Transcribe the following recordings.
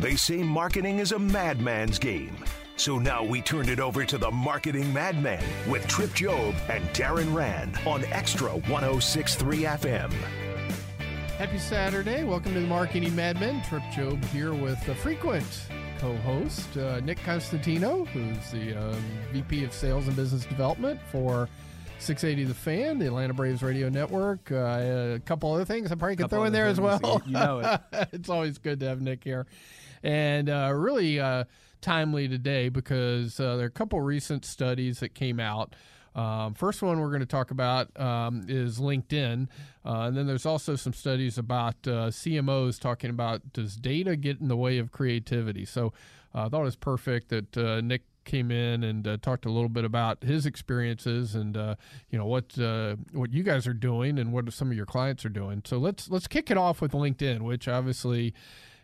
They say marketing is a madman's game. So now we turned it over to the marketing madman with Trip Job and Darren Rand on Xtra 1063 FM. Happy Saturday. Welcome to the Marketing Madmen. Trip Job here with a frequent co host, uh, Nick Constantino, who's the uh, VP of Sales and Business Development for 680 The Fan, the Atlanta Braves Radio Network. Uh, a couple other things I probably could throw in there as well. You know it. it's always good to have Nick here. And uh, really uh, timely today because uh, there are a couple recent studies that came out. Um, first one we're going to talk about um, is LinkedIn, uh, and then there's also some studies about uh, CMOs talking about does data get in the way of creativity. So uh, I thought it was perfect that uh, Nick came in and uh, talked a little bit about his experiences and you know what what you guys are doing and what some of your clients are doing. So let's let's kick it off with LinkedIn, which obviously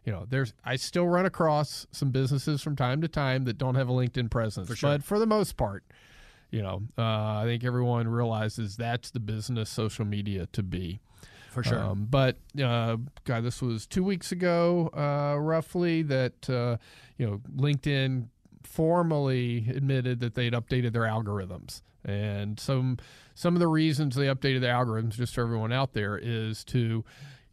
you know, there's I still run across some businesses from time to time that don't have a LinkedIn presence, For sure. but for the most part, you know, uh, I think everyone realizes that's the business social media to be. For sure. Um, but uh, God, this was two weeks ago, uh, roughly, that uh, you know LinkedIn formally admitted that they'd updated their algorithms, and some some of the reasons they updated the algorithms, just for everyone out there, is to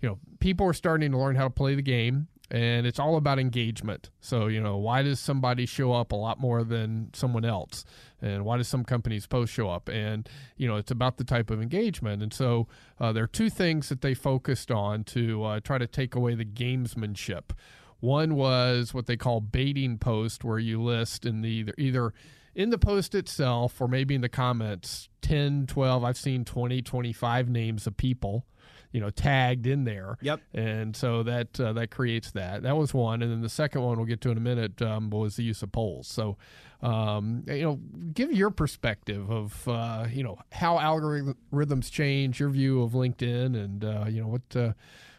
you know people are starting to learn how to play the game and it's all about engagement. So, you know, why does somebody show up a lot more than someone else? And why does some companies post show up? And, you know, it's about the type of engagement. And so uh, there are two things that they focused on to uh, try to take away the gamesmanship. One was what they call baiting post, where you list in the either in the post itself or maybe in the comments 10, 12, I've seen 20, 25 names of people you know tagged in there. Yep. And so that uh, that creates that. That was one, and then the second one we'll get to in a minute um, was the use of polls. So, um, you know, give your perspective of uh, you know how algorithms change, your view of LinkedIn, and uh, you know what. Uh,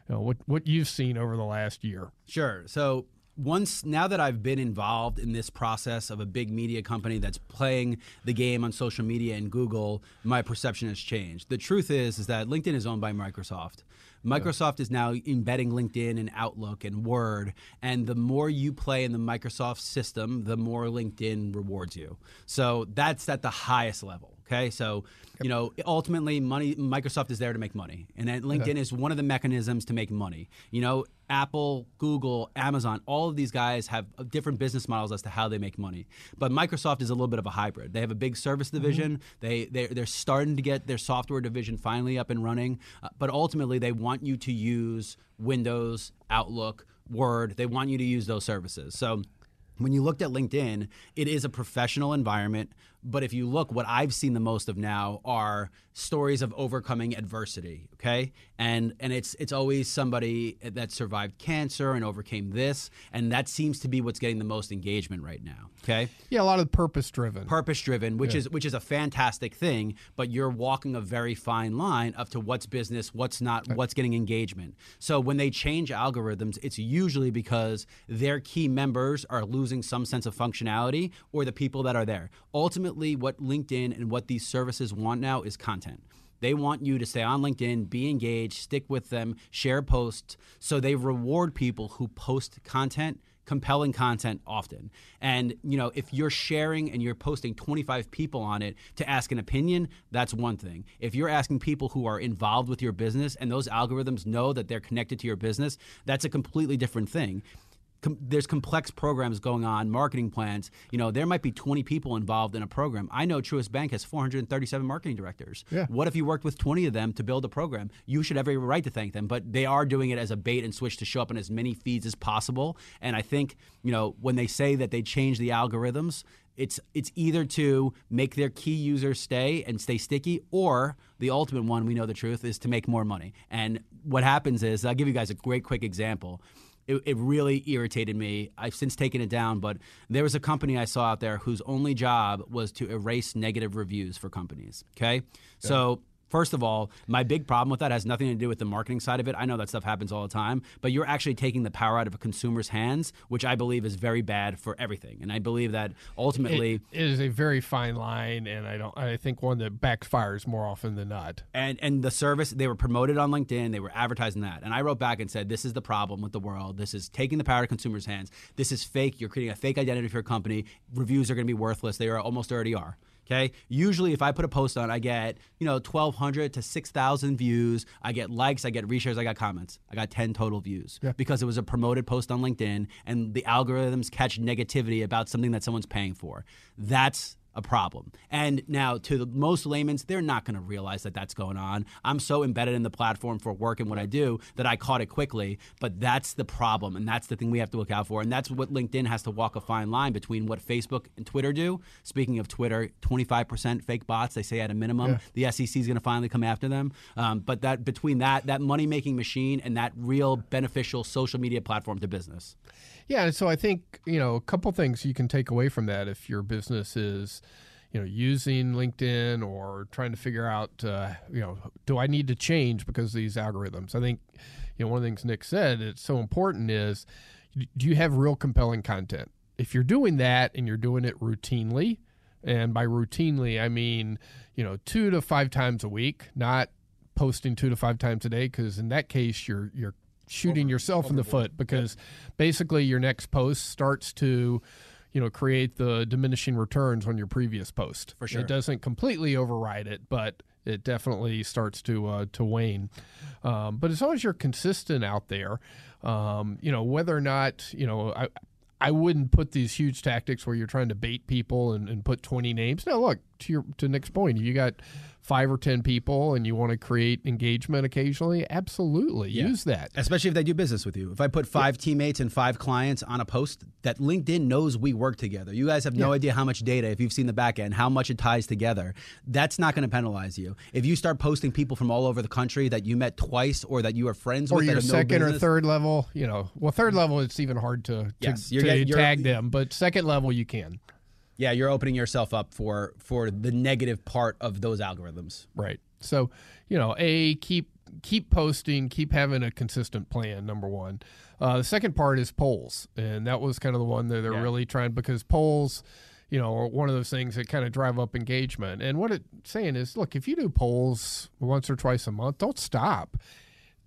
you know, what what you've seen over the last year. Sure. So once now that I've been involved in this process of a big media company that's playing the game on social media and Google, my perception has changed. The truth is is that LinkedIn is owned by Microsoft. Microsoft is now embedding LinkedIn and Outlook and Word, and the more you play in the Microsoft system, the more LinkedIn rewards you. So that's at the highest level. Okay, so you know ultimately, money. Microsoft is there to make money, and then LinkedIn is one of the mechanisms to make money. You know, Apple, Google, Amazon, all of these guys have different business models as to how they make money. But Microsoft is a little bit of a hybrid. They have a big service division. They they they're starting to get their software division finally up and running. Uh, but ultimately, they want you to use Windows, Outlook, Word. They want you to use those services. So when you looked at LinkedIn, it is a professional environment. But if you look, what I've seen the most of now are stories of overcoming adversity. Okay, and and it's it's always somebody that survived cancer and overcame this, and that seems to be what's getting the most engagement right now. Okay, Yeah, a lot of purpose driven. purpose driven, which is which is a fantastic thing, but you're walking a very fine line up to what's business, what's not, what's getting engagement. So when they change algorithms, it's usually because their key members are losing some sense of functionality or the people that are there. Ultimately, what LinkedIn and what these services want now is content. They want you to stay on LinkedIn, be engaged, stick with them, share posts. So they reward people who post content compelling content often. And you know, if you're sharing and you're posting 25 people on it to ask an opinion, that's one thing. If you're asking people who are involved with your business and those algorithms know that they're connected to your business, that's a completely different thing. Com- there's complex programs going on, marketing plans. You know, there might be 20 people involved in a program. I know Truist Bank has 437 marketing directors. Yeah. What if you worked with 20 of them to build a program? You should have every right to thank them, but they are doing it as a bait and switch to show up in as many feeds as possible. And I think, you know, when they say that they change the algorithms, it's it's either to make their key users stay and stay sticky, or the ultimate one, we know the truth, is to make more money. And what happens is, I'll give you guys a great quick example it, it really irritated me. I've since taken it down, but there was a company I saw out there whose only job was to erase negative reviews for companies. Okay, so First of all, my big problem with that has nothing to do with the marketing side of it. I know that stuff happens all the time, but you're actually taking the power out of a consumer's hands, which I believe is very bad for everything. And I believe that ultimately it, it is a very fine line, and I don't. I think one that backfires more often than not. And and the service they were promoted on LinkedIn, they were advertising that, and I wrote back and said, "This is the problem with the world. This is taking the power out of consumers' hands. This is fake. You're creating a fake identity for your company. Reviews are going to be worthless. They are almost already are." Okay. Usually, if I put a post on, I get you know 1,200 to 6,000 views. I get likes, I get reshares, I got comments. I got 10 total views Yeah. because it was a promoted post on LinkedIn, and the algorithms catch negativity about something that someone's paying for. That's a problem. And now, to the most layman's, they're not going to realize that that's going on. I'm so embedded in the platform for work and what I do that I caught it quickly. But that's the problem, and that's the thing we have to look out for. And that's what LinkedIn has to walk a fine line between what Facebook and Twitter do. Speaking of Twitter, 25% fake bots. They say at a minimum, the SEC is going to finally come after them. Um, but that between that that money making machine and that real beneficial social media platform to business. Yeah, and so I think you know a couple things you can take away from that if your business is, you know, using LinkedIn or trying to figure out, uh, you know, do I need to change because of these algorithms? I think, you know, one of the things Nick said it's so important is, do you have real compelling content? If you're doing that and you're doing it routinely, and by routinely I mean, you know, two to five times a week, not posting two to five times a day, because in that case you're you're shooting yourself in the foot because basically your next post starts to you know create the diminishing returns on your previous post For sure. it doesn't completely override it but it definitely starts to uh, to wane um, but as long as you're consistent out there um, you know whether or not you know I, I wouldn't put these huge tactics where you're trying to bait people and, and put 20 names. Now, look to your to Nick's point. You got five or 10 people and you want to create engagement occasionally. Absolutely, use that. Especially if they do business with you. If I put five teammates and five clients on a post, that LinkedIn knows we work together. You guys have no idea how much data, if you've seen the back end, how much it ties together. That's not going to penalize you. If you start posting people from all over the country that you met twice or that you are friends Or with, your have no second or third level, you know. Well, third level it's even hard to, Yes, to you're get- you're- tag them, but second level you can. Yeah, you're opening yourself up for for the negative part of those algorithms. Right. So, you know, a keep keep posting, keep having a consistent plan. Number one. Uh, the second part is polls, and that was kind of the one that they're Yeah. really trying because polls, you know, are one of those things that kind of drive up engagement. And what it's saying is, look, if you do polls once or twice a month, don't stop.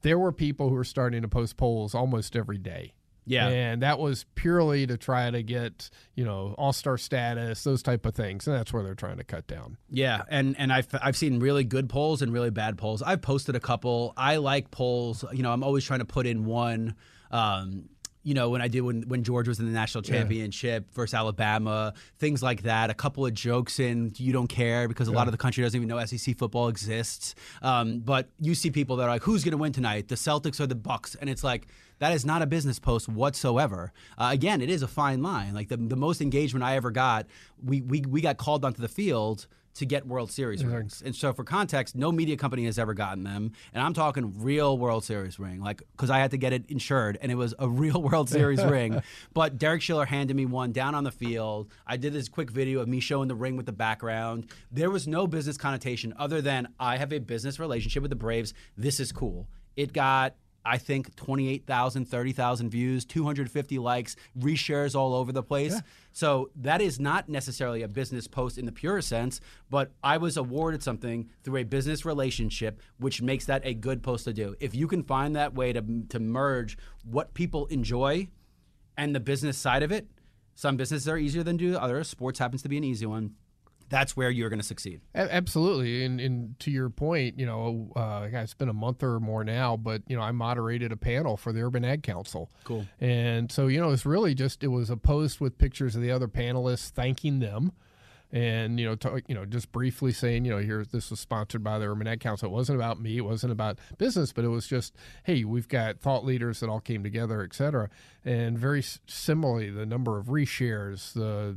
There were people who were starting to post polls almost every day. Yeah. And that was purely to try to get, you know, all star status, those type of things. And that's where they're trying to cut down. Yeah, and and I've I've seen really good polls and really bad polls. I've posted a couple. I like polls. You know, I'm always trying to put in one. Um, you know, when I did when when Georgia was in the national championship versus Alabama, things like that. A couple of jokes in. You don't care because a lot of the country doesn't even know SEC football exists. Um, but you see people that are like, "Who's going to win tonight? The Celtics or the Bucks?" And it's like. That is not a business post whatsoever. Uh, again, it is a fine line. Like the, the most engagement I ever got, we, we, we got called onto the field to get World Series rings. And so, for context, no media company has ever gotten them. And I'm talking real World Series ring, like because I had to get it insured, and it was a real World Series ring. But Derek Schiller handed me one down on the field. I did this quick video of me showing the ring with the background. There was no business connotation other than I have a business relationship with the Braves. This is cool. It got I think 28,000, 30,000 views, 250 likes, reshares all over the place. So that is not necessarily a business post in the purest sense, but I was awarded something through a business relationship, which makes that a good post to do. If you can find that way to, to merge what people enjoy and the business side of it, some businesses are easier than do others. Sports happens to be an easy one. That's where you're going to succeed. Absolutely, and, and to your point, you know, uh, it's been a month or more now, but you know, I moderated a panel for the Urban Ag Council. Cool. And so, you know, it's really just it was a post with pictures of the other panelists thanking them, and you know, to, you know, just briefly saying, you know, here this was sponsored by the Urban Ag Council. It wasn't about me, it wasn't about business, but it was just, hey, we've got thought leaders that all came together, et cetera. And very similarly, the number of reshares, the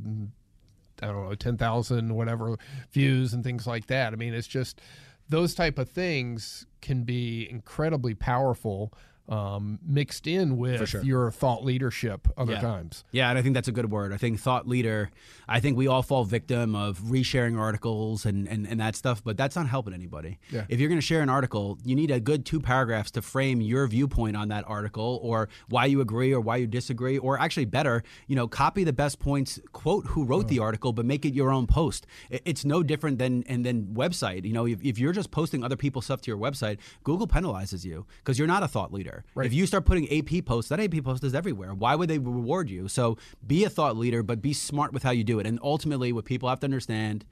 I don't know, 10,000 whatever views and things like that. I mean, it's just those type of things can be incredibly powerful um, mixed in with sure. your thought leadership other Yeah. times. Yeah, and I think that's a good word. I think thought leader. I think we all fall victim of resharing articles and, and, and that stuff, but that's not helping anybody. Yeah. If you're going to share an article, you need a good two paragraphs to frame your viewpoint on that article or why you agree or why you disagree, or actually better, you know, copy the best points, quote who wrote the article, but make it your own post. It's no different than and then website. You know, if, if you're just posting other people's stuff to your website, Google penalizes you because you're not a thought leader. Right. If you start putting AP posts, that AP post is everywhere. Why would they reward you? So be a thought leader, but be smart with how you do it. And ultimately, what people have to understand,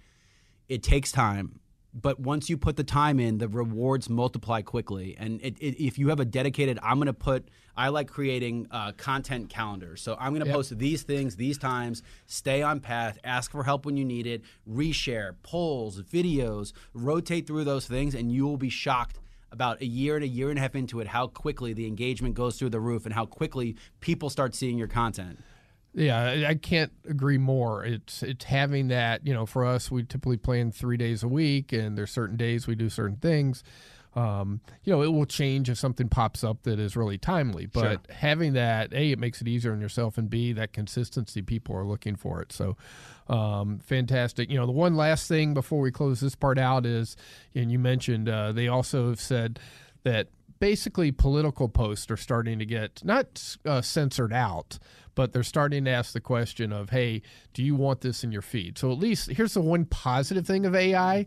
it takes time. But once you put the time in, the rewards multiply quickly. And it, it, if you have a dedicated, I'm going to put, I like creating uh, content calendars. So I'm going to Yep. post these things, these times, stay on path, ask for help when you need it, reshare, polls, videos, rotate through those things, and you will be shocked about a year and a year and a half into it how quickly the engagement goes through the roof and how quickly people start seeing your content. Yeah, I- can't agree more. It's it's having that, you know, for us, we typically plan three days a week, and there's certain days we do certain things. Um, you know, it will change if something pops up that is really timely. But having that, A, it makes it easier on yourself, and B, that consistency, people are looking for it. So, um, fantastic. You know, the one last thing before we close this part out is, and you mentioned uh, they also have said that basically political posts are starting to get not uh, censored out, but they're starting to ask the question of, hey, do you want this in your feed? So at least here's the one positive thing of AI.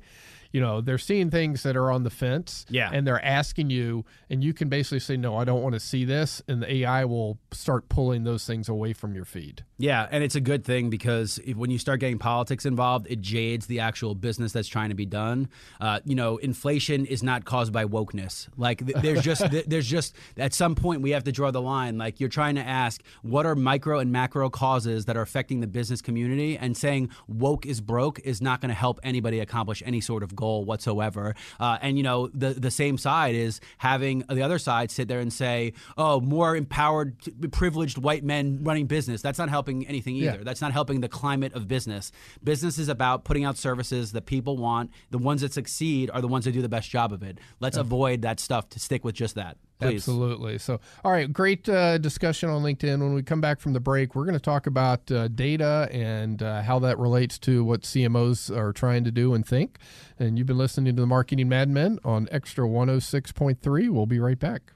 You know, they're seeing things that are on the fence, Yeah. and they're asking you, and you can basically say, "No, I don't want to see this," and the AI will start pulling those things away from your feed. Yeah, and it's a good thing because if, when you start getting politics involved, it jades the actual business that's trying to be done. Uh, you know, inflation is not caused by wokeness. Like th- there's just th- there's just at some point we have to draw the line. Like you're trying to ask what are micro and macro causes that are affecting the business community, and saying woke is broke is not going to help anybody accomplish any sort of goal whatsoever. Uh, and you know, the the same side is having the other side sit there and say, oh, more empowered, privileged white men running business. That's not helping anything either. Yeah. That's not helping the climate of business. Business is about putting out services that people want. The ones that succeed are the ones that do the best job of it. Let's avoid that stuff to stick with just that. Please. Absolutely. So, all right, great uh, discussion on LinkedIn. When we come back from the break, we're going to talk about uh, data and uh, how that relates to what CMOs are trying to do and think. And you've been listening to the Marketing Madmen on Xtra 106.3. We'll be right back.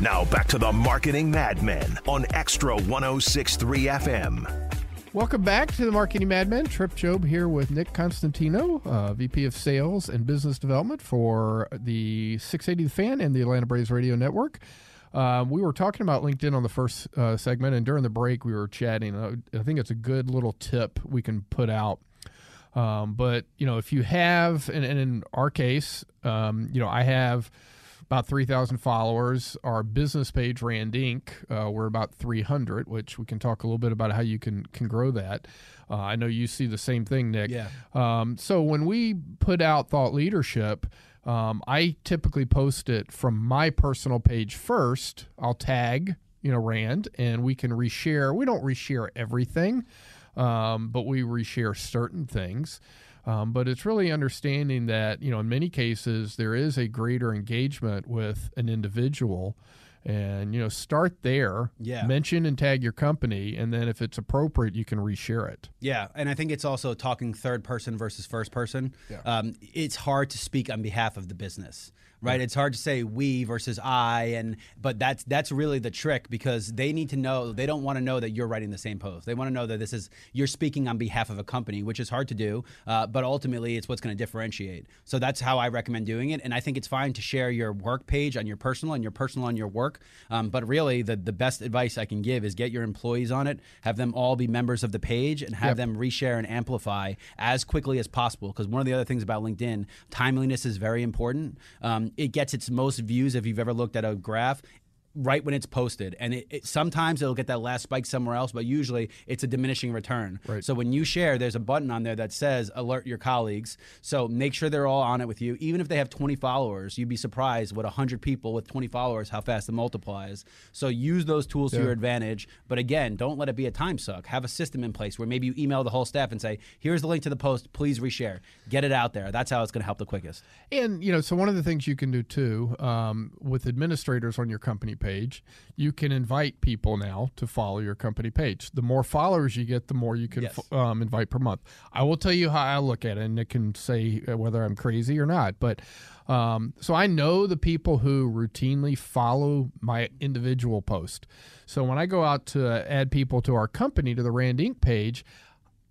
Now back to the Marketing Madmen on Xtra 1063 FM. Welcome back to the Marketing Madmen. Trip Job here with Nick Constantino, uh, VP of Sales and Business Development for the 680 The Fan and the Atlanta Braves Radio Network. Um, we were talking about LinkedIn on the first uh, segment, and during the break, we were chatting. Uh, I think it's a good little tip we can put out. Um, but you know, if you have, and, and in our case, um, you know, I have about 3,000 followers. Our business page, Rand Inc., uh, we're about 300, which we can talk a little bit about how you can can grow that. Uh, I know you see the same thing, Nick. Yeah. Um, so when we put out thought leadership, um, I typically post it from my personal page first. I'll tag, you know, Rand, and we can reshare. We don't reshare everything, um, but we reshare certain things. Um, but it's really understanding that, you know, in many cases, there is a greater engagement with an individual. And, you know, start there, Yeah. mention and tag your company. And then if it's appropriate, you can reshare it. Yeah, and I think it's also talking third person versus first person. Um, it's hard to speak on behalf of the business, right? It's hard to say we versus I, and but that's that's really the trick because they need to know. They don't want to know that you're writing the same post. They want to know that this is you're speaking on behalf of a company, which is hard to do, uh, but ultimately it's what's going to differentiate. So that's how I recommend doing it, and I think it's fine to share your work page on your personal and your personal on your work. Um, but really, the the best advice I can give is get your employees on it, have them all be members of the page, and have Yep. them reshare and amplify as quickly as possible. Because one of the other things about LinkedIn, timeliness is very important. Um, it gets its most views if you've ever looked at a graph right when it's posted. And it, it, sometimes it'll get that last spike somewhere else but usually it's a diminishing return. Right. so when you share there's a button on there that says alert your colleagues. So make sure they're all on it with you. Even if they have 20 followers you'd be surprised what 100 people with 20 followers how fast it multiplies. So use those tools to your advantage. But again don't let it be a time suck. Have a system in place where maybe you email the whole staff and say here's the link to the post. Please reshare. Get it out there. That's how it's going to help the quickest. And you know, so one of the things you can do too, um, with administrators on your company page, you can invite people now to follow your company page. The more followers you get, the more you can Yes. f- um, invite per month. I will tell you how I look at it, and it can say uh, whether I'm crazy or not. But um, so I know the people who routinely follow my individual post. So when I go out to add people to our company to the Rand Inc. page,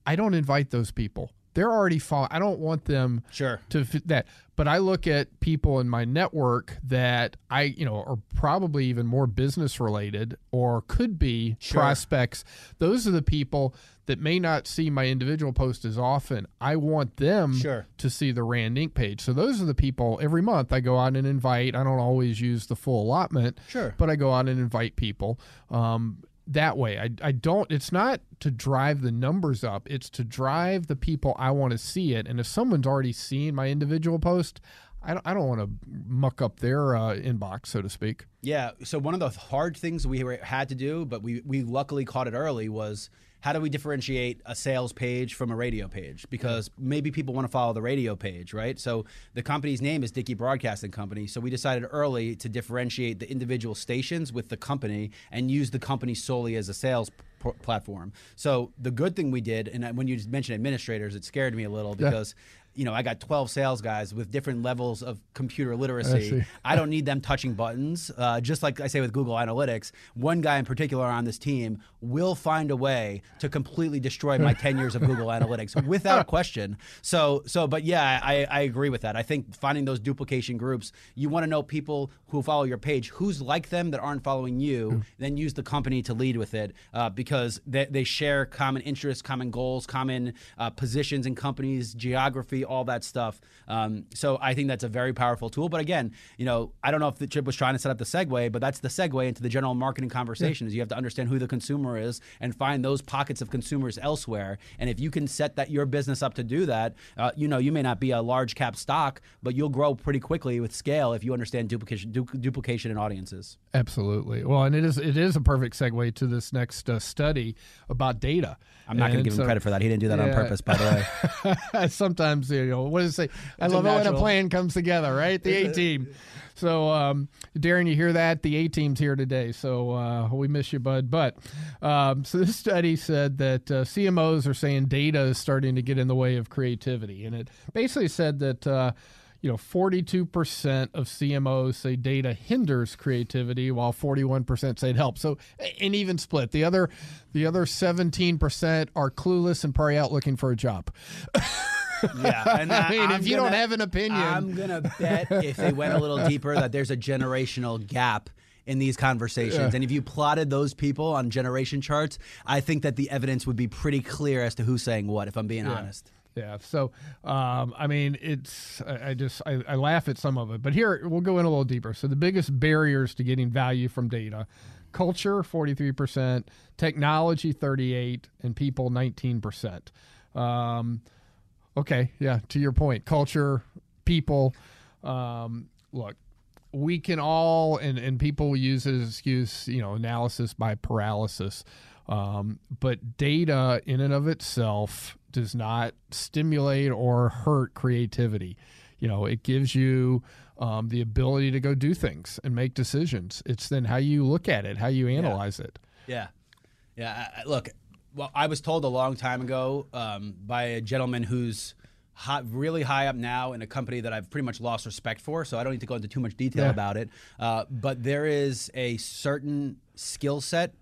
I don't invite those people. They're already follow. I don't want them Sure. to fit that. But I look at people in my network that I, you know, are probably even more business related or could be Sure. prospects. Those are the people that may not see my individual post as often. I want them Sure. to see the Rand Inc. page. So those are the people every month I go out and invite. I don't always use the full allotment, Sure. but I go out and invite people. Um, that way, I, I don't. It's not to drive the numbers up. It's to drive the people I want to see it. And if someone's already seen my individual post, I don't, I don't want to muck up their uh, inbox, so to speak. Yeah. So one of the hard things we had to do, but we we luckily caught it early, was how do we differentiate a sales page from a radio page? Because maybe people want to follow the radio page, right? So the company's name is Dickey Broadcasting Company. So we decided early to differentiate the individual stations with the company and use the company solely as a sales p- platform. So the good thing we did, and when you mentioned administrators, it scared me a little because. You know, I got 12 sales guys with different levels of computer literacy. see. I don't need them touching buttons. Uh, just like I say with Google Analytics, one guy in particular on this team will find a way to completely destroy my 10 years of Google Analytics without question. So, so, but yeah, I, I agree with that. I think finding those duplication groups, you want to know people who follow your page, who's like them that aren't following you, then use the company to lead with it uh, because they, they share common interests, common goals, common uh, positions in companies, geography, all that stuff. Um, so I think that's a very powerful tool. But again, you know, I don't know if the Trip was trying to set up the segue, but that's the segue into the general marketing conversation. Is you have to understand who the consumer is and find those pockets of consumers elsewhere. And if you can set that your business up to do that, uh, you know, you may not be a large cap stock, but you'll grow pretty quickly with scale if you understand duplication, du- duplication in audiences. Absolutely. Well, and it is it is a perfect segue to this next uh, study about data. I'm not going to And give him credit for that. He didn't do that on purpose, by the way. Sometimes you know what does it say? I It's a love it when a plan comes together, right? The A team. So, um, Darren, you hear that? The A team's here today, so uh, we miss you, bud. But um, so this study said that uh, CMOs are saying data is starting to get in the way of creativity, and it basically said that. Uh, you know, 42% of CMOs say data hinders creativity, while 41% say it helps. So an even split. The other, the other 17% are clueless and probably out looking for a job. Yeah, and I mean, I'm if you don't have an opinion, I'm gonna bet if they went a little deeper that there's a generational gap in these conversations. And if you plotted those people on generation charts, I think that the evidence would be pretty clear as to who's saying what. If I'm being honest. Yeah. So, um, I mean, it's I, I just I, I laugh at some of it, but here we'll go in a little deeper. So, the biggest barriers to getting value from data: culture, forty-three percent; technology, thirty-eight; and people, nineteen percent. Um, okay, yeah. To your point, culture, people. Um, look, we can all and, and people use it as excuse you know analysis by paralysis um, but data in and of itself does not stimulate or hurt creativity you know it gives you um, the ability to go do things and make decisions it's then how you look at it how you analyze it Yeah, yeah. I, I- look, well, I was told a long time ago um, by a gentleman who's hot, really high up now in a company that I've pretty much lost respect for. So I don't need to go into too much detail Yeah. about it. Uh, but there is a certain skill set.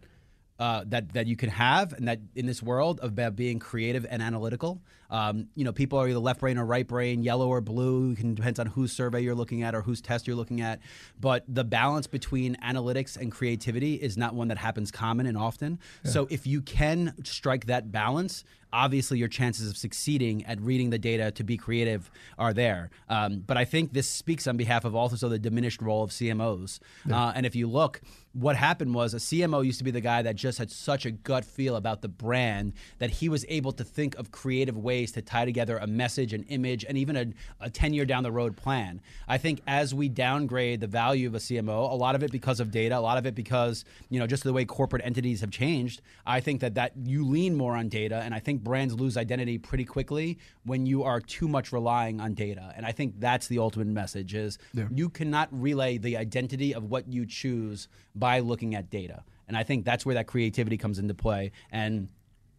Uh, that that you can have, and that in this world of about being creative and analytical, Um, you know, people are either left brain or right brain, yellow or blue. It can depends on whose survey you're looking at or whose test you're looking at. But the balance between analytics and creativity is not one that happens common and often. Yeah. So if you can strike that balance, obviously your chances of succeeding at reading the data to be creative are there. Um, but I think this speaks on behalf of also the diminished role of CMOs. Yeah. Uh, and if you look, what happened was a CMO used to be the guy that just had such a gut feel about the brand that he was able to think of creative ways to tie together a message, an image, and even a, a 10 year down the road plan. I think as we downgrade the value of a CMO, a lot of it because of data, a lot of it because, you know, just the way corporate entities have changed, I think that, that you lean more on data. And I think brands lose identity pretty quickly when you are too much relying on data. And I think that's the ultimate message is yeah. you cannot relay the identity of what you choose by looking at data. And I think that's where that creativity comes into play. And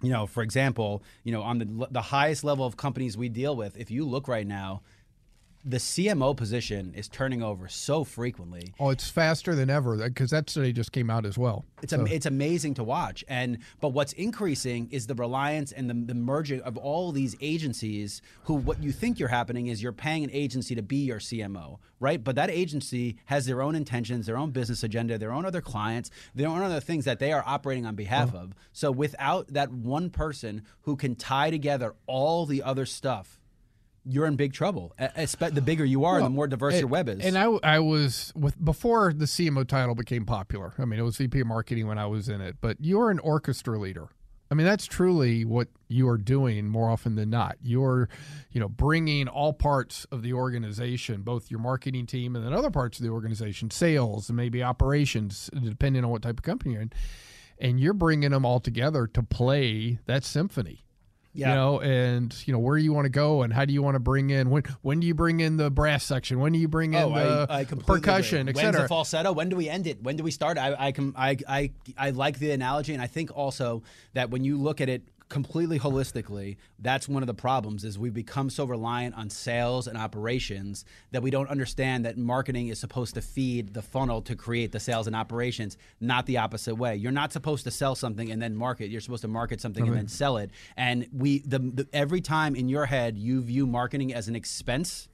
you know, for example, you know, on the the highest level of companies we deal with, if you look right now, the CMO position is turning over so frequently. Oh, it's faster than ever because that study just came out as well. It's so. am, it's amazing to watch, and but what's increasing is the reliance and the, the merging of all these agencies. Who what you think you're happening is you're paying an agency to be your CMO, right? But that agency has their own intentions, their own business agenda, their own other clients, their own other things that they are operating on behalf oh. of. So without that one person who can tie together all the other stuff you're in big trouble. The bigger you are, well, the more diverse and, your web is. And I, I was with before the CMO title became popular. I mean, it was VP of marketing when I was in it. But you're an orchestra leader. I mean, that's truly what you are doing more often than not. You're, you know, bringing all parts of the organization, both your marketing team and then other parts of the organization, sales and maybe operations, depending on what type of company you're in, and you're bringing them all together to play that symphony yeah. you know, and you know where you want to go and how do you want to bring in when when do you bring in the brass section? When do you bring in oh, the I, I percussion, etc. When's the falsetto? When do we end it? When do we start? I I, can, I I I like the analogy, and I think also that when you look at it completely holistically that's one of the problems is we've become so reliant on sales and operations that we don't understand that marketing is supposed to feed the funnel to create the sales and operations not the opposite way. You're not supposed to sell something and then market. You're supposed to market something and then sell it. And we the, the every time in your head you view marketing as an expense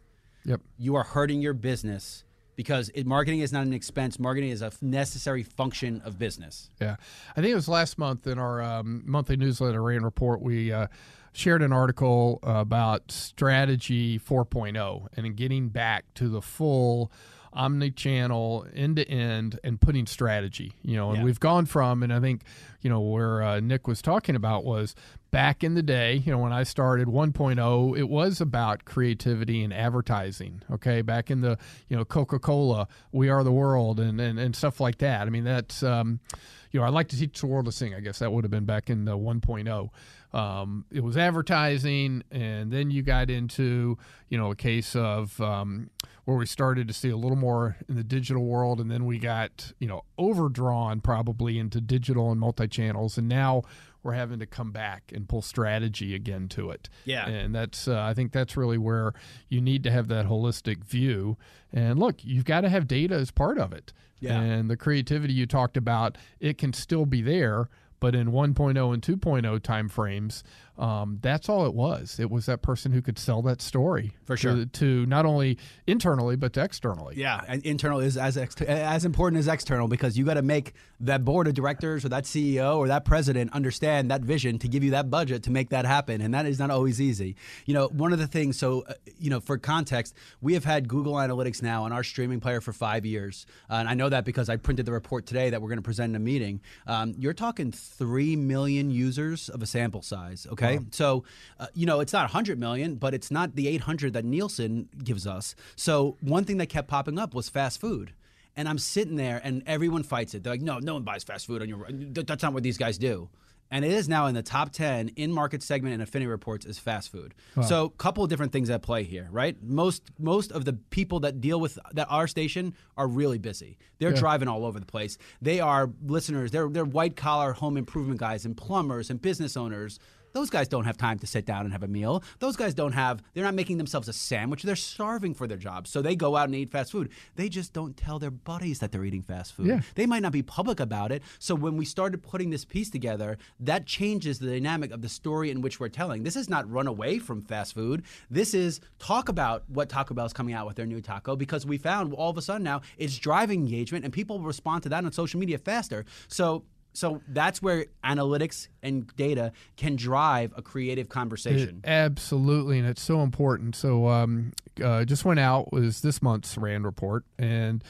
yep. you are hurting your business because it, marketing is not an expense. Marketing is a necessary function of business. Yeah, I think it was last month in our um, monthly newsletter and report we. Uh, shared an article about strategy 4.0 and getting back to the full omni-channel end to end and putting strategy you know and yeah. we've gone from and i think you know where uh, nick was talking about was back in the day you know when i started 1.0 it was about creativity and advertising okay? Back in the you know coca-cola we are the world and and, and stuff like that. I mean that's um, you know i'd like to teach the world to sing i guess that would have been back in the 1.0 um, it was advertising, and then you got into you know a case of um, where we started to see a little more in the digital world, and then we got you know overdrawn probably into digital and multi channels, and now we're having to come back and pull strategy again to it. Yeah, and that's uh, I think that's really where you need to have that holistic view. And look, you've got to have data as part of it. Yeah. And the creativity you talked about, it can still be there, but in 1.0 and 2.0 time frames, um, that's all it was. It was that person who could sell that story for sure to, to not only internally but to externally. Yeah, and internal is as ex- as important as external because you got to make that board of directors or that CEO or that president understand that vision to give you that budget to make that happen, and that is not always easy. You know, one of the things. So, uh, you know, for context, we have had Google Analytics now on our streaming player for five years, uh, and I know that because I printed the report today that we're going to present in a meeting. Um, you're talking three million users of a sample size. Okay. Okay, so uh, you know it's not 100 million, but it's not the 800 that Nielsen gives us. So one thing that kept popping up was fast food. And I'm sitting there, and everyone fights it. They're like, "No, no one buys fast food on your. That's not what these guys do." and it is now in the top 10 in market segment and affinity reports is fast food wow. so a couple of different things at play here right most most of the people that deal with that our station are really busy they're yeah. driving all over the place they are listeners they're they're white collar home improvement guys and plumbers and business owners Those guys don't have time to sit down and have a meal. Those guys don't have, they're not making themselves a sandwich. They're starving for their jobs. So they go out and eat fast food. They just don't tell their buddies that they're eating fast food. Yeah. They might not be public about it. So when we started putting this piece together, that changes the dynamic of the story in which we're telling. This is not run away from fast food. This is talk about what Taco Bell is coming out with their new taco because we found all of a sudden now it's driving engagement and people respond to that on social media faster. So so that's where analytics and data can drive a creative conversation. It- absolutely, and it's so important. So, um, uh, just went out was this month's Rand report, and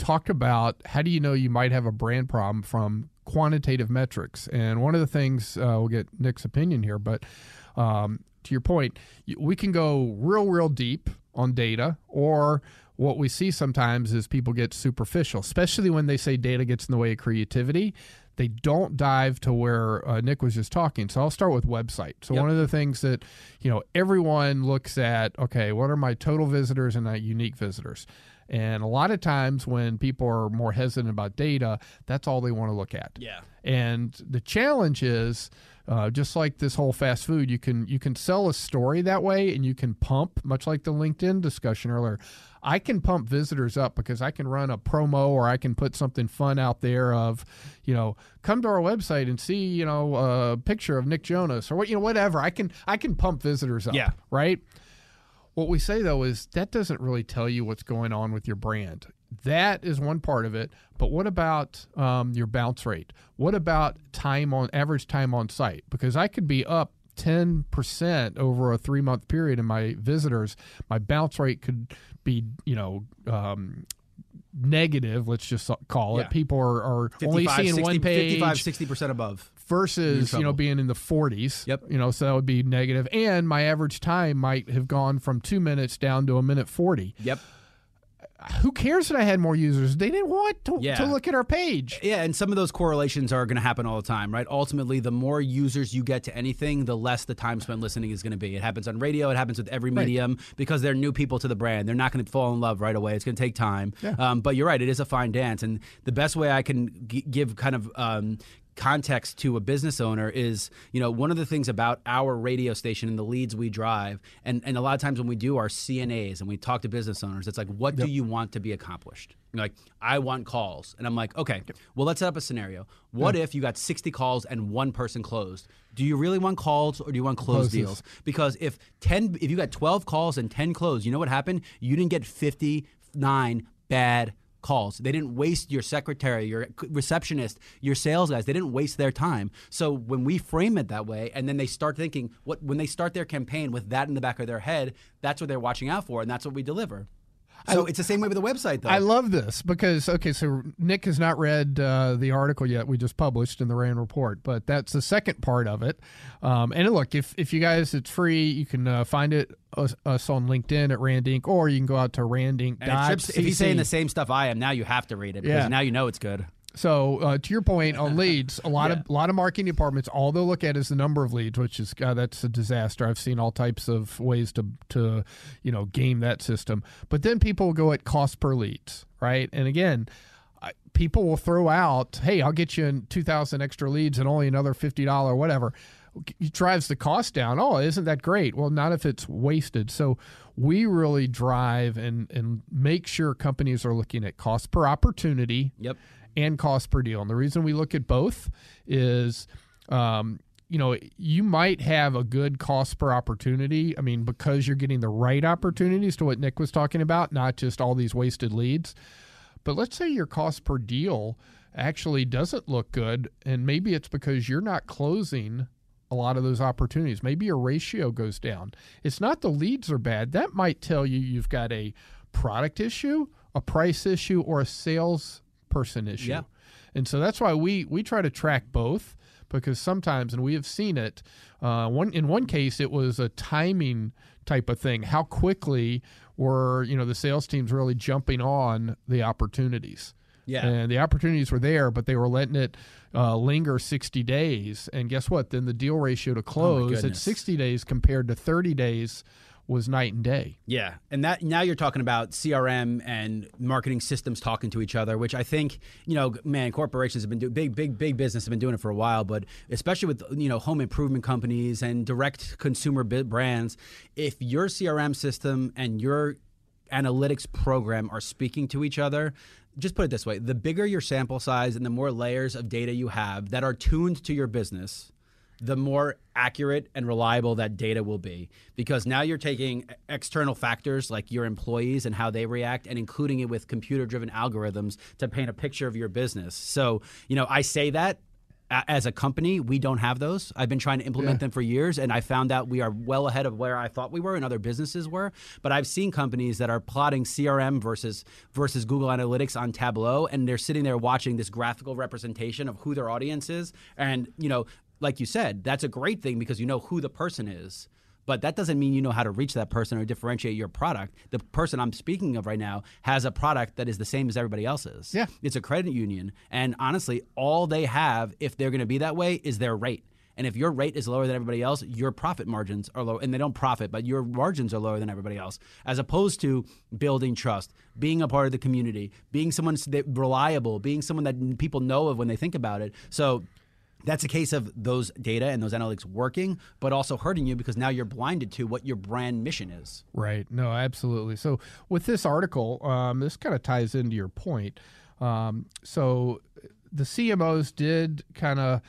talked about how do you know you might have a brand problem from quantitative metrics. And one of the things uh, we'll get Nick's opinion here, but um, to your point, we can go real, real deep on data, or what we see sometimes is people get superficial, especially when they say data gets in the way of creativity. They don't dive to where uh, Nick was just talking. So I'll start with website. So Yep. one of the things that you know everyone looks at, okay, what are my total visitors and my unique visitors? And a lot of times when people are more hesitant about data, that's all they want to look at. Yeah. And the challenge is, uh, just like this whole fast food, you can you can sell a story that way, and you can pump, much like the LinkedIn discussion earlier. I can pump visitors up because I can run a promo or I can put something fun out there of, you know, come to our website and see, you know, a picture of Nick Jonas or what, you know, whatever. I can I can pump visitors up. Yeah. Right. What we say though is that doesn't really tell you what's going on with your brand. That is one part of it, but what about um, your bounce rate? What about time on average time on site? Because I could be up ten percent over a three month period in my visitors. My bounce rate could be, you know, um, negative. Let's just call it. Yeah. People are, are only seeing 60, one page 55, 60% above. versus you know being in the 40s Yep. you know so that would be negative and my average time might have gone from two minutes down to a minute 40 Yep. Who cares that i had more users they didn't want to, Yeah. to look at our page Yeah, and some of those correlations are going to happen all the time, right? Ultimately, the more users you get to anything, the less the time spent listening is going to be. It happens on radio, it happens with every medium because they're new people to the brand. They're not going to fall in love right away. It's going to take time. Yeah. Um, but you're right, it is a fine dance. And the best way I can g- give kind of um, context to a business owner is you know one of the things about our radio station and the leads we drive and, and a lot of times when we do our cnas and we talk to business owners it's like what do you want to be accomplished? You're like i want calls. And i'm like okay well let's set up a scenario. What if you got 60 calls and one person closed? Do you really want calls or do you want closed Closes. deals? Because if 10 if you got 12 calls and 10 closed you know what happened? You didn't get 59 bad calls. They didn't waste your secretary, your receptionist, your sales guys. They didn't waste their time. So when we frame it that way, and then they start thinking what when they start their campaign with that in the back of their head, that's what they're watching out for, and that's what we deliver. So it's the same way with the website, though. I love this because okay, so Nick has not read uh, the article yet we just published in the Rand report, but that's the second part of it. Um, and look, if if you guys, it's free. You can uh, find it us, us on LinkedIn at Rand Inc. or you can go out to Randinc. and if, he's saying the same stuff I am, now you have to read it because Yeah. now you know it's good. So uh, to your point on leads, a lot Yeah. of a lot of marketing departments, all they'll look at is the number of leads, which is God, that's a disaster. I've seen all types of ways to to you know game that system. But then people will go at cost per leads, right? And again. People will throw out, "Hey, I'll get you in two thousand extra leads and only another fifty dollar, whatever." It drives the cost down. Oh, isn't that great? Well, not if it's wasted. So we really drive and and make sure companies are looking at cost per opportunity Yep. And cost per deal. And the reason we look at both is, um, you know, you might have a good cost per opportunity. I mean, because you're getting the right opportunities to what Nick was talking about, not just all these wasted leads. But let's say your cost per deal actually doesn't look good, and maybe it's because you're not closing a lot of those opportunities. Maybe your ratio goes down. It's not the leads are bad. That might tell you you've got a product issue, a price issue, or a sales person issue. Yeah. And so that's why we we try to track both because sometimes, and we have seen it. Uh, one in one case, it was a timing type of thing. How quickly were you know the sales teams really jumping on the opportunities? Yeah. And the opportunities were there, but they were letting it uh, linger 60 days. And guess what? Then the deal ratio to close at 60 days compared to 30 days was night and day. Yeah, and that now you're talking about CRM and marketing systems talking to each other, which I think you know, man, corporations have been doing big, big, big business have been doing it for a while, but especially with you know home improvement companies and direct consumer brands, if your CRM system and your analytics program are speaking to each other, just put it this way: the bigger your sample size and the more layers of data you have that are tuned to your business the more accurate and reliable that data will be because now you're taking external factors like your employees and how they react and including it with computer driven algorithms to paint a picture of your business. So, you know, I say that as a company, we don't have those. I've been trying to implement yeah. them for years, and I found out we are well ahead of where I thought we were and other businesses were. But I've seen companies that are plotting CRM versus versus Google Analytics on Tableau, and they're sitting there watching this graphical representation of who their audience is, and you know like you said, that's a great thing because you know who the person is. But that doesn't mean you know how to reach that person or differentiate your product. The person I'm speaking of right now has a product that is the same as everybody else's. Yeah. It's a credit union. And honestly, all they have, if they're going to be that way, is their rate. And if your rate is lower than everybody else, your profit margins are low. And they don't profit, but your margins are lower than everybody else. As opposed to building trust, being a part of the community, being someone reliable, being someone that people know of when they think about it. So that's a case of those data and those analytics working, but also hurting you because now you're blinded to what your brand mission is. Right. No, absolutely. So with this article, um, this kind of ties into your point. Um, so the CMOs did kind of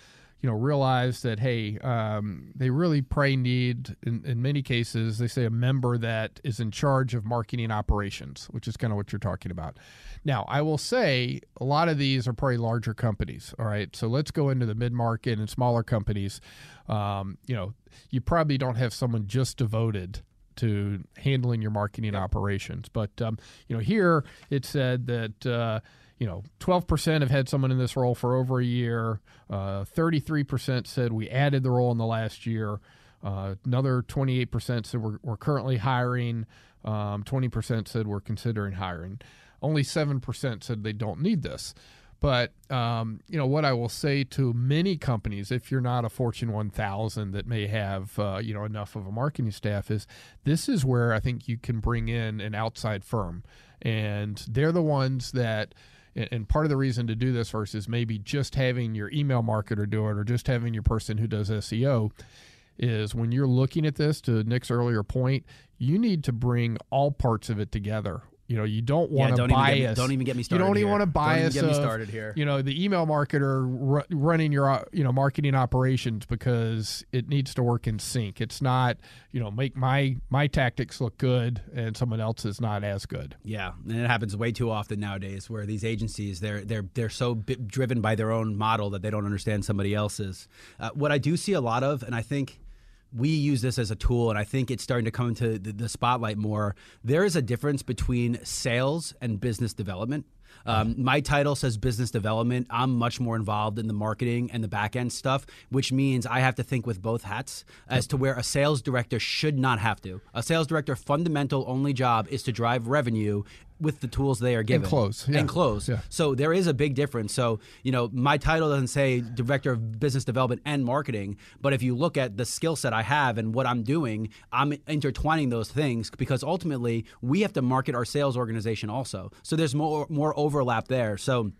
you know realize that hey um, they really pray need in, in many cases they say a member that is in charge of marketing operations which is kind of what you're talking about now i will say a lot of these are probably larger companies all right so let's go into the mid-market and smaller companies um, you know you probably don't have someone just devoted to handling your marketing operations but um, you know here it said that uh, you know, 12% have had someone in this role for over a year. Uh, 33% said we added the role in the last year. Uh, another 28% said we're, we're currently hiring. Um, 20% said we're considering hiring. Only 7% said they don't need this. But um, you know what I will say to many companies, if you're not a Fortune 1000 that may have uh, you know enough of a marketing staff, is this is where I think you can bring in an outside firm, and they're the ones that and part of the reason to do this versus maybe just having your email marketer do it or just having your person who does SEO is when you're looking at this to Nick's earlier point, you need to bring all parts of it together you know, you don't want to yeah, bias. Me, don't even get me started. You don't even want to bias. Don't even get me started here. You know, the email marketer r- running your uh, you know marketing operations because it needs to work in sync. It's not you know make my my tactics look good and someone else is not as good. Yeah, and it happens way too often nowadays where these agencies they're they're they're so driven by their own model that they don't understand somebody else's. Uh, what I do see a lot of, and I think we use this as a tool, and I think it's starting to come into the, spotlight more. There is a difference between sales and business development. Um, my title says business development. I'm much more involved in the marketing and the back end stuff, which means I have to think with both hats as to where a sales director should not have to. A sales director fundamental only job is to drive revenue with the tools they are given and close yeah. and close. Yeah. So there is a big difference. So you know, my title doesn't say director of business development and marketing, but if you look at the skill set I have and what I'm doing, I'm intertwining those things because ultimately we have to market our sales organization also. So there's more more overlap there. So.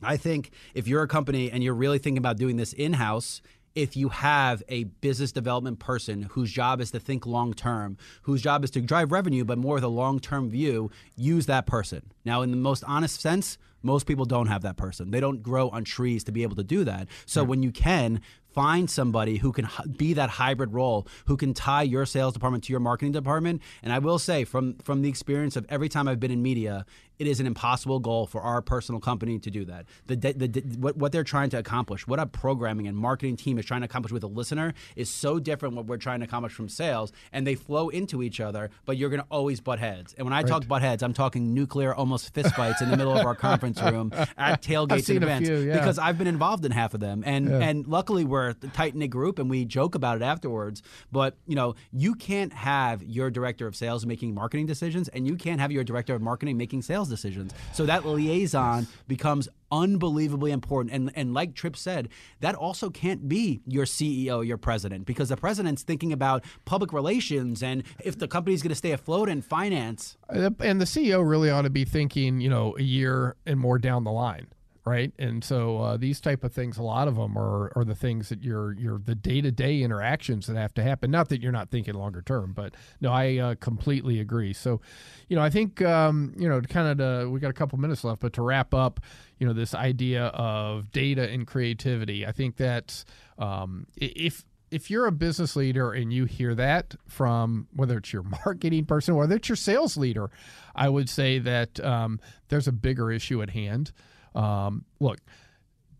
I think if you're a company and you're really thinking about doing this in house if you have a business development person whose job is to think long term, whose job is to drive revenue, but more with a long term view, use that person. Now, in the most honest sense, most people don't have that person. They don't grow on trees to be able to do that. So when you can, find somebody who can be that hybrid role, who can tie your sales department to your marketing department. And I will say, from from the experience of every time I've been in media, it is an impossible goal for our personal company to do that. The, the, the, what, what they're trying to accomplish, what a programming and marketing team is trying to accomplish with a listener, is so different what we're trying to accomplish from sales, and they flow into each other. But you're going to always butt heads. And when I right. talk butt heads, I'm talking nuclear, almost fistfights in the middle of our conference room at tailgates and events few, yeah. because I've been involved in half of them. And yeah. and luckily we're a tight knit group and we joke about it afterwards. But you know, you can't have your director of sales making marketing decisions, and you can't have your director of marketing making sales sales decisions. So that liaison becomes unbelievably important. And and like Trip said, that also can't be your CEO, your president, because the president's thinking about public relations and if the company's going to stay afloat in finance. And the CEO really ought to be thinking, you know, a year and more down the line right? And so uh, these type of things, a lot of them are, are the things that you're you're the day to day interactions that have to happen. Not that you're not thinking longer term, but no, I uh, completely agree. So, you know, I think um, you know, kind of we got a couple minutes left, but to wrap up, you know, this idea of data and creativity, I think that um, if if you're a business leader and you hear that from whether it's your marketing person or whether it's your sales leader, I would say that um, there's a bigger issue at hand. Um, look,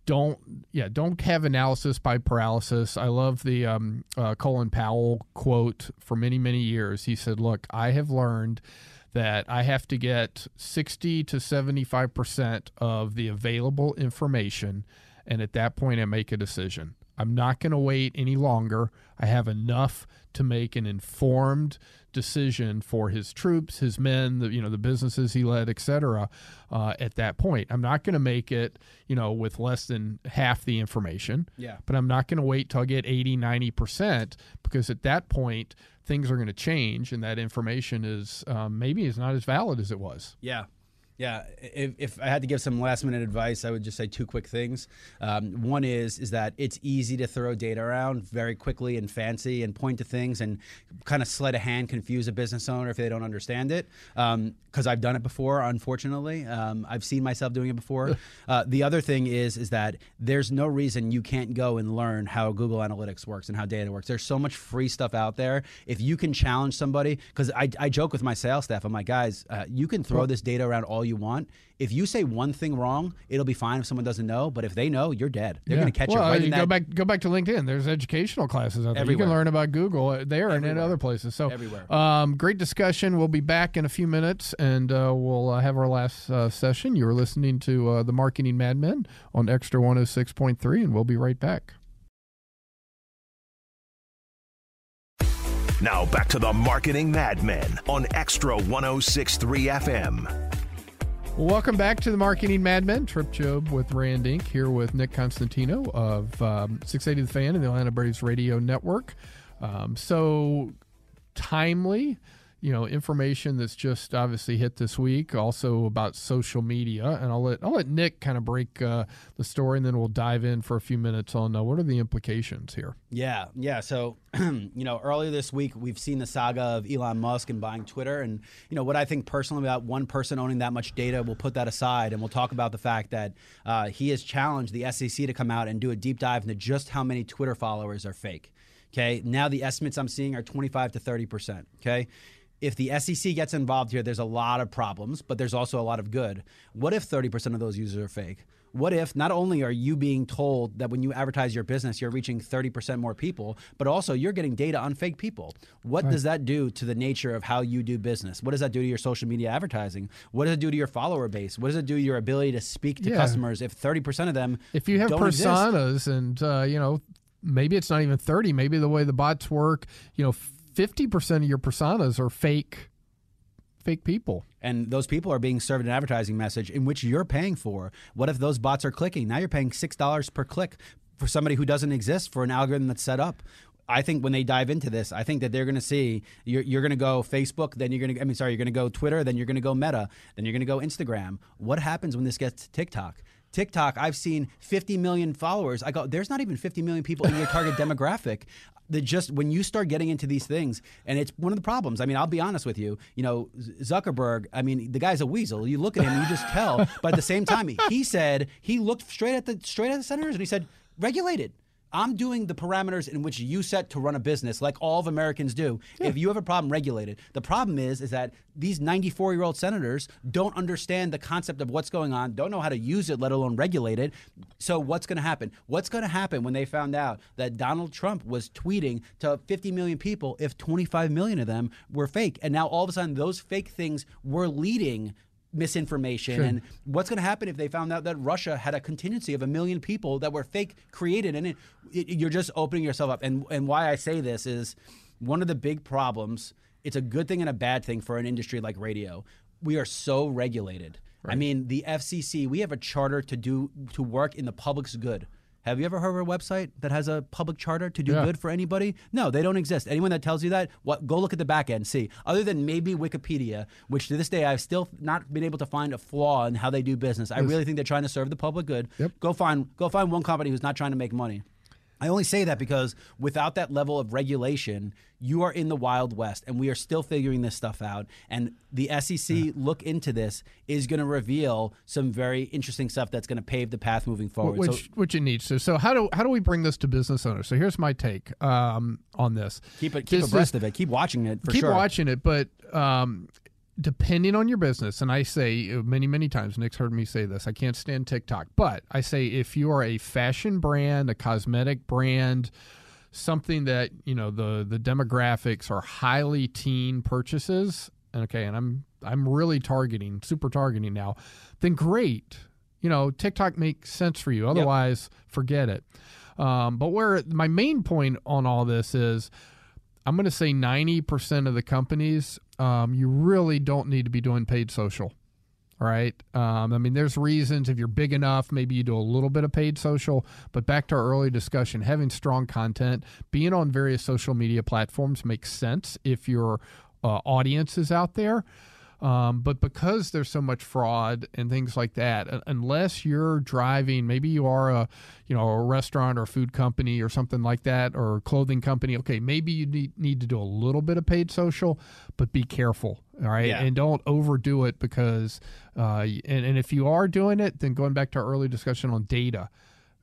don't yeah don't have analysis by paralysis. I love the um, uh, colin powell quote for many many years. He said look i have learned that i have to get 60 to 75 percent of the available information and at that point i make a decision i'm not going to wait any longer i have enough to make an informed decision for his troops, his men, the you know the businesses he led, etc. Uh, at that point, I'm not going to make it you know with less than half the information. Yeah. But I'm not going to wait till I get 80, 90 percent because at that point things are going to change and that information is um, maybe is not as valid as it was. Yeah. Yeah, if, if, I had to give some last minute advice, I would just say two quick things. Um, one is is that it's easy to throw data around very quickly and fancy and point to things and kind of sleight of hand confuse a business owner if they don't understand it. Because um, I've done it before, unfortunately, um, I've seen myself doing it before. uh, the other thing is is that there's no reason you can't go and learn how Google Analytics works and how data works. There's so much free stuff out there. If you can challenge somebody, because I, I joke with my sales staff, I'm like, guys, uh, you can throw this data around all you want. If you say one thing wrong, it'll be fine if someone doesn't know. But if they know, you're dead. They're Yeah. going to catch well, you right you in go that. back go back to LinkedIn. There's educational classes out there. You can learn about Google uh, there and in other places. So Everywhere. Um, great discussion. We'll be back in a few minutes, and uh, we'll uh, have our last uh, session. You're listening to uh, the Marketing Madmen on Xtra 106.3, and we'll be right back. Now back to the Marketing Madmen on Xtra 1063 FM. Welcome back to the Marketing Madmen. Trip Job with Rand Inc. here with Nick Constantino of um, 680 The Fan and the Atlanta Braves Radio Network. Um, so timely, you know, information that's just obviously hit this week. Also about social media, and I'll let I'll let Nick kind of break uh, the story, and then we'll dive in for a few minutes on uh, what are the implications here. Yeah, yeah. So, you know, earlier this week, we've seen the saga of Elon Musk and buying Twitter. And, you know, what I think personally about one person owning that much data, we'll put that aside and we'll talk about the fact that uh, he has challenged the SEC to come out and do a deep dive into just how many Twitter followers are fake. Okay. Now, the estimates I'm seeing are 25 to 30%. Okay. If the SEC gets involved here, there's a lot of problems, but there's also a lot of good. What if 30% of those users are fake? What if not only are you being told that when you advertise your business, you're reaching 30% more people, but also you're getting data on fake people? What does that do to the nature of how you do business? What does that do to your social media advertising? What does it do to your follower base? What does it do to your ability to speak to Yeah. customers if 30% of them if you have don't exist? personas and uh, you know maybe it's not even 30 maybe the way the bots work you know 50% of your personas are fake fake people and those people are being served an advertising message in which you're paying for. What if those bots are clicking? Now you're paying six dollars per click for somebody who doesn't exist for an algorithm that's set up. I think when they dive into this, I think that they're going to see you're, you're going to go Facebook, then you're going to, I mean, sorry, you're going to go Twitter, then you're going to go Meta, then you're going to go Instagram. What happens when this gets to TikTok? TikTok, I've seen 50 million followers. I go, there's not even 50 million people in your target demographic. That just when you start getting into these things, and it's one of the problems. I mean, I'll be honest with you. You know, Zuckerberg. I mean, the guy's a weasel. You look at him, you just tell. But at the same time, he said he looked straight at the straight at the senators, and he said, regulated. I'm doing the parameters in which you set to run a business, like all of Americans do. If you have a problem, regulate it. The problem is, is that these 94 year old senators don't understand the concept of what's going on, don't know how to use it, let alone regulate it. So what's going to happen? What's going to happen when they found out that Donald Trump was tweeting to 50 million people if 25 million of them were fake, and now all of a sudden those fake things were leading misinformation Sure. and what's going to happen if they found out that Russia had a contingency of a million people that were fake created and it, it, you're just opening yourself up and and why I say this is one of the big problems it's a good thing and a bad thing for an industry like radio we are so regulated. I mean, the FCC, we have a charter to do to work in the public's good. Have you ever heard of a website that has a public charter to do Yeah. good for anybody? No, they don't exist. Anyone that tells you that, what go look at the back end, see. Other than maybe Wikipedia, which to this day I've still not been able to find a flaw in how they do business. I really think they're trying to serve the public good. Yep. Go find go find one company who's not trying to make money. I only say that because without that level of regulation, you are in the wild west, and we are still figuring this stuff out. And the SEC look into this is going to reveal some very interesting stuff that's going to pave the path moving forward. which so which it needs to. So how do how do we bring this to business owners? So here's my take um, on this. keep it keep This abreast is- of it. Keep watching it for keep sure. watching it, but um, depending on your business, and I say uh, many many times, Nick's heard me say this. I can't stand TikTok, but I say if you are a fashion brand, a cosmetic brand. Something that you know the the demographics are highly teen purchases. Okay, and I'm I'm really targeting, super targeting now. Then great, you know TikTok makes sense for you. Otherwise, forget it. Um, but where my main point on all this is, I'm going to say 90% of the companies, um, you really don't need to be doing paid social. Right. Um, I mean, there's reasons if you're big enough, maybe you do a little bit of paid social. But back to our early discussion, having strong content, being on various social media platforms makes sense if your uh, audience is out there. Um, but because there's so much fraud and things like that, unless you're driving, maybe you are a, you know, a restaurant or food company or something like that, or a clothing company. Okay, maybe you need, need to do a little bit of paid social, but be careful. All right, Yeah. and don't overdo it because, uh, and, and if you are doing it, then going back to our early discussion on data,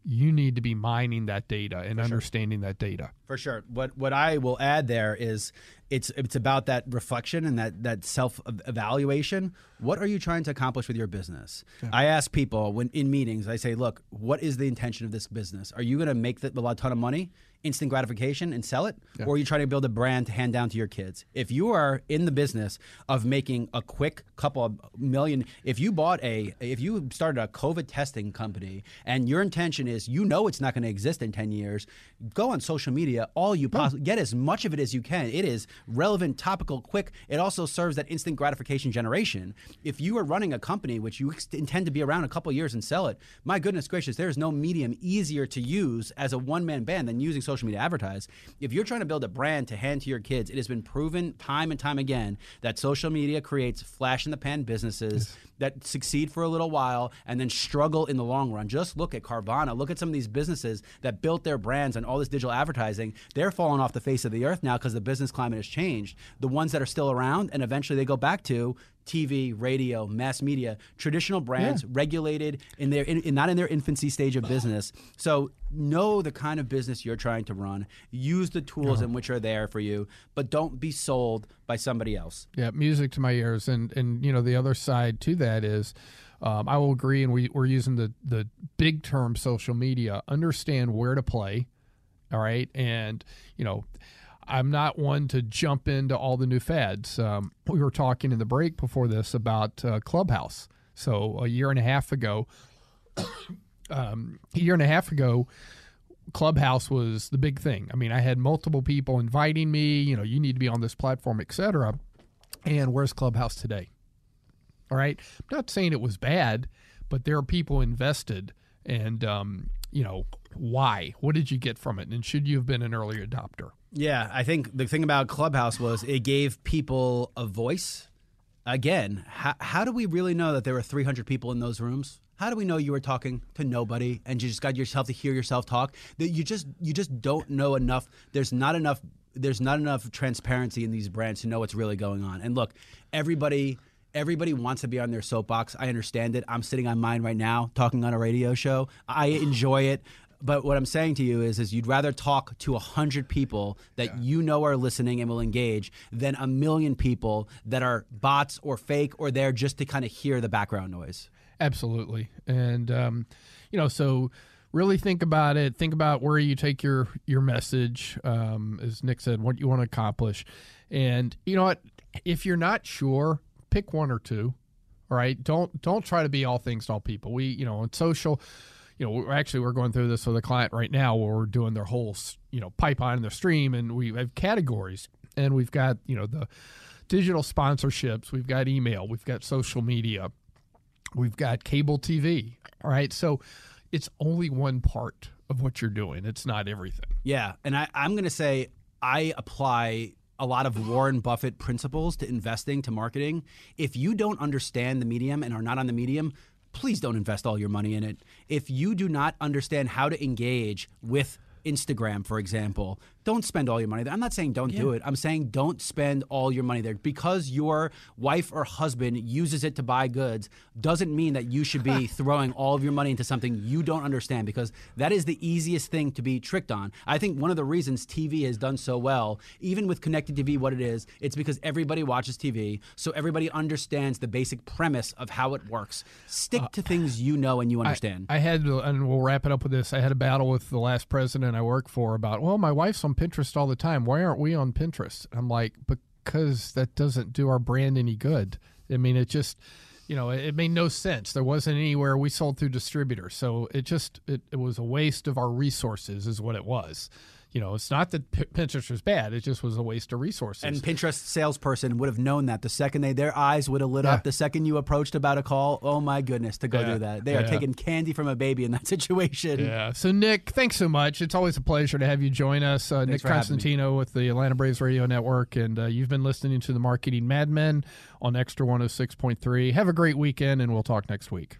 you need to be mining that data and understanding that data. For sure. What what I will add there is it's it's about that reflection and that that self evaluation. What are you trying to accomplish with your business? I ask people when in meetings, I say, "Look, what is the intention of this business? Are you going to make the, a ton of money, instant gratification, and sell it, or are you trying to build a brand to hand down to your kids? If you are in the business of making a quick couple of million, if you bought a, if you started a COVID testing company, and your intention is, you know, it's not going to exist in ten years, go on social media, all you possibly get as much of it as you can. It is relevant, topical, quick. It also serves that instant gratification generation. If you are running a company which you intend to be around a couple years and sell it, my goodness gracious, there is no medium easier to use as a one man band than using social media to advertise. If you're trying to build a brand to hand to your kids, it has been proven time and time again that social media creates flash in the pan businesses that succeed for a little while and then struggle in the long run. Just look at Carvana. Look at some of these businesses that built their brands on all this digital advertising. They're falling off the face of the earth now because the business climate has changed. The ones that are still around and eventually they go back to TV, radio, mass media, traditional brands, regulated in their in, in- not in their infancy stage of business. So know the kind of business you're trying to run. Use the tools in which are there for you, but don't be sold by somebody else. Yeah, music to my ears, and and you know the other side to that is, um, I will agree, and we we're using the the big term social media. Understand where to play, all right, and you know. I'm not one to jump into all the new fads. Um, we were talking in the break before this about uh, Clubhouse. So a year and a half ago, um, a year and a half ago, Clubhouse was the big thing. I mean, I had multiple people inviting me. You know, you need to be on this platform, etc. And where's Clubhouse today? All right, I'm not saying it was bad, but there are people invested, and um, you know why? What did you get from it? And should you have been an early adopter? Yeah, I think the thing about Clubhouse was it gave people a voice. Again, how, how do we really know that there were 300 people in those rooms? How do we know you were talking to nobody and you just got yourself to hear yourself talk? That you just you just don't know enough. There's not enough. There's not enough transparency in these brands to know what's really going on. And look, everybody everybody wants to be on their soapbox. I understand it. I'm sitting on mine right now, talking on a radio show. I enjoy it. But what I'm saying to you is, is you'd rather talk to a hundred people that you know are listening and will engage than a million people that are bots or fake or there just to kind of hear the background noise. Absolutely, and um, you know, so really think about it. Think about where you take your your message, um, as Nick said, what you want to accomplish, and you know what? If you're not sure, pick one or two. All right, don't don't try to be all things to all people. We, you know, on social, you know, we're actually we're going through this with a client right now where we're doing their whole, you know, pipeline and their stream, and we have categories, and we've got you know the digital sponsorships, we've got email, we've got social media, we've got cable TV. All right. So it's only one part of what you're doing, it's not everything. Yeah. And I, I'm going to say I apply a lot of Warren Buffett principles to investing, to marketing. If you don't understand the medium and are not on the medium, please don't invest all your money in it. If you do not understand how to engage with Instagram, for example, don't spend all your money there. I'm not saying don't yeah. do it. I'm saying don't spend all your money there because your wife or husband uses it to buy goods doesn't mean that you should be throwing all of your money into something you don't understand because that is the easiest thing to be tricked on. I think one of the reasons TV has done so well, even with connected TV what it is, it's because everybody watches TV, so everybody understands the basic premise of how it works. Stick uh, to things you know and you understand. I, I had and we'll wrap it up with this. I had a battle with the last president I worked for about, well, my wife's on Pinterest all the time. Why aren't we on Pinterest? I'm like, because that doesn't do our brand any good. I mean, it just, you know, it, made no sense. There wasn't anywhere we sold through distributors, so it just it, it was a waste of our resources, is what it was you know, it's not that P- Pinterest was bad; it just was a waste of resources. And Pinterest salesperson would have known that the second they their eyes would have lit yeah. up the second you approached about a call. Oh my goodness, to go yeah. do that! They yeah. are taking candy from a baby in that situation. Yeah. So Nick, thanks so much. It's always a pleasure to have you join us. Uh, Nick Constantino with the Atlanta Braves Radio Network, and uh, you've been listening to the Marketing Madmen on Xtra 106.3. Have a great weekend, and we'll talk next week.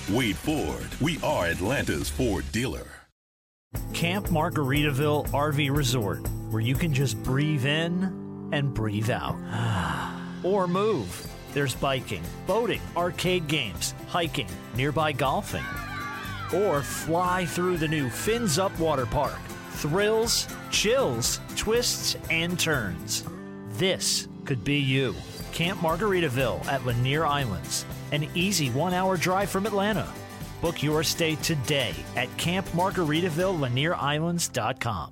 Wade Ford. We are Atlanta's Ford dealer. Camp Margaritaville RV Resort, where you can just breathe in and breathe out. or move. There's biking, boating, arcade games, hiking, nearby golfing. Or fly through the new Fins Up Water Park. Thrills, chills, twists, and turns. This could be you. Camp Margaritaville at Lanier Islands an easy one hour drive from Atlanta. Book your stay today at Camp Margaritaville, campmargaritaville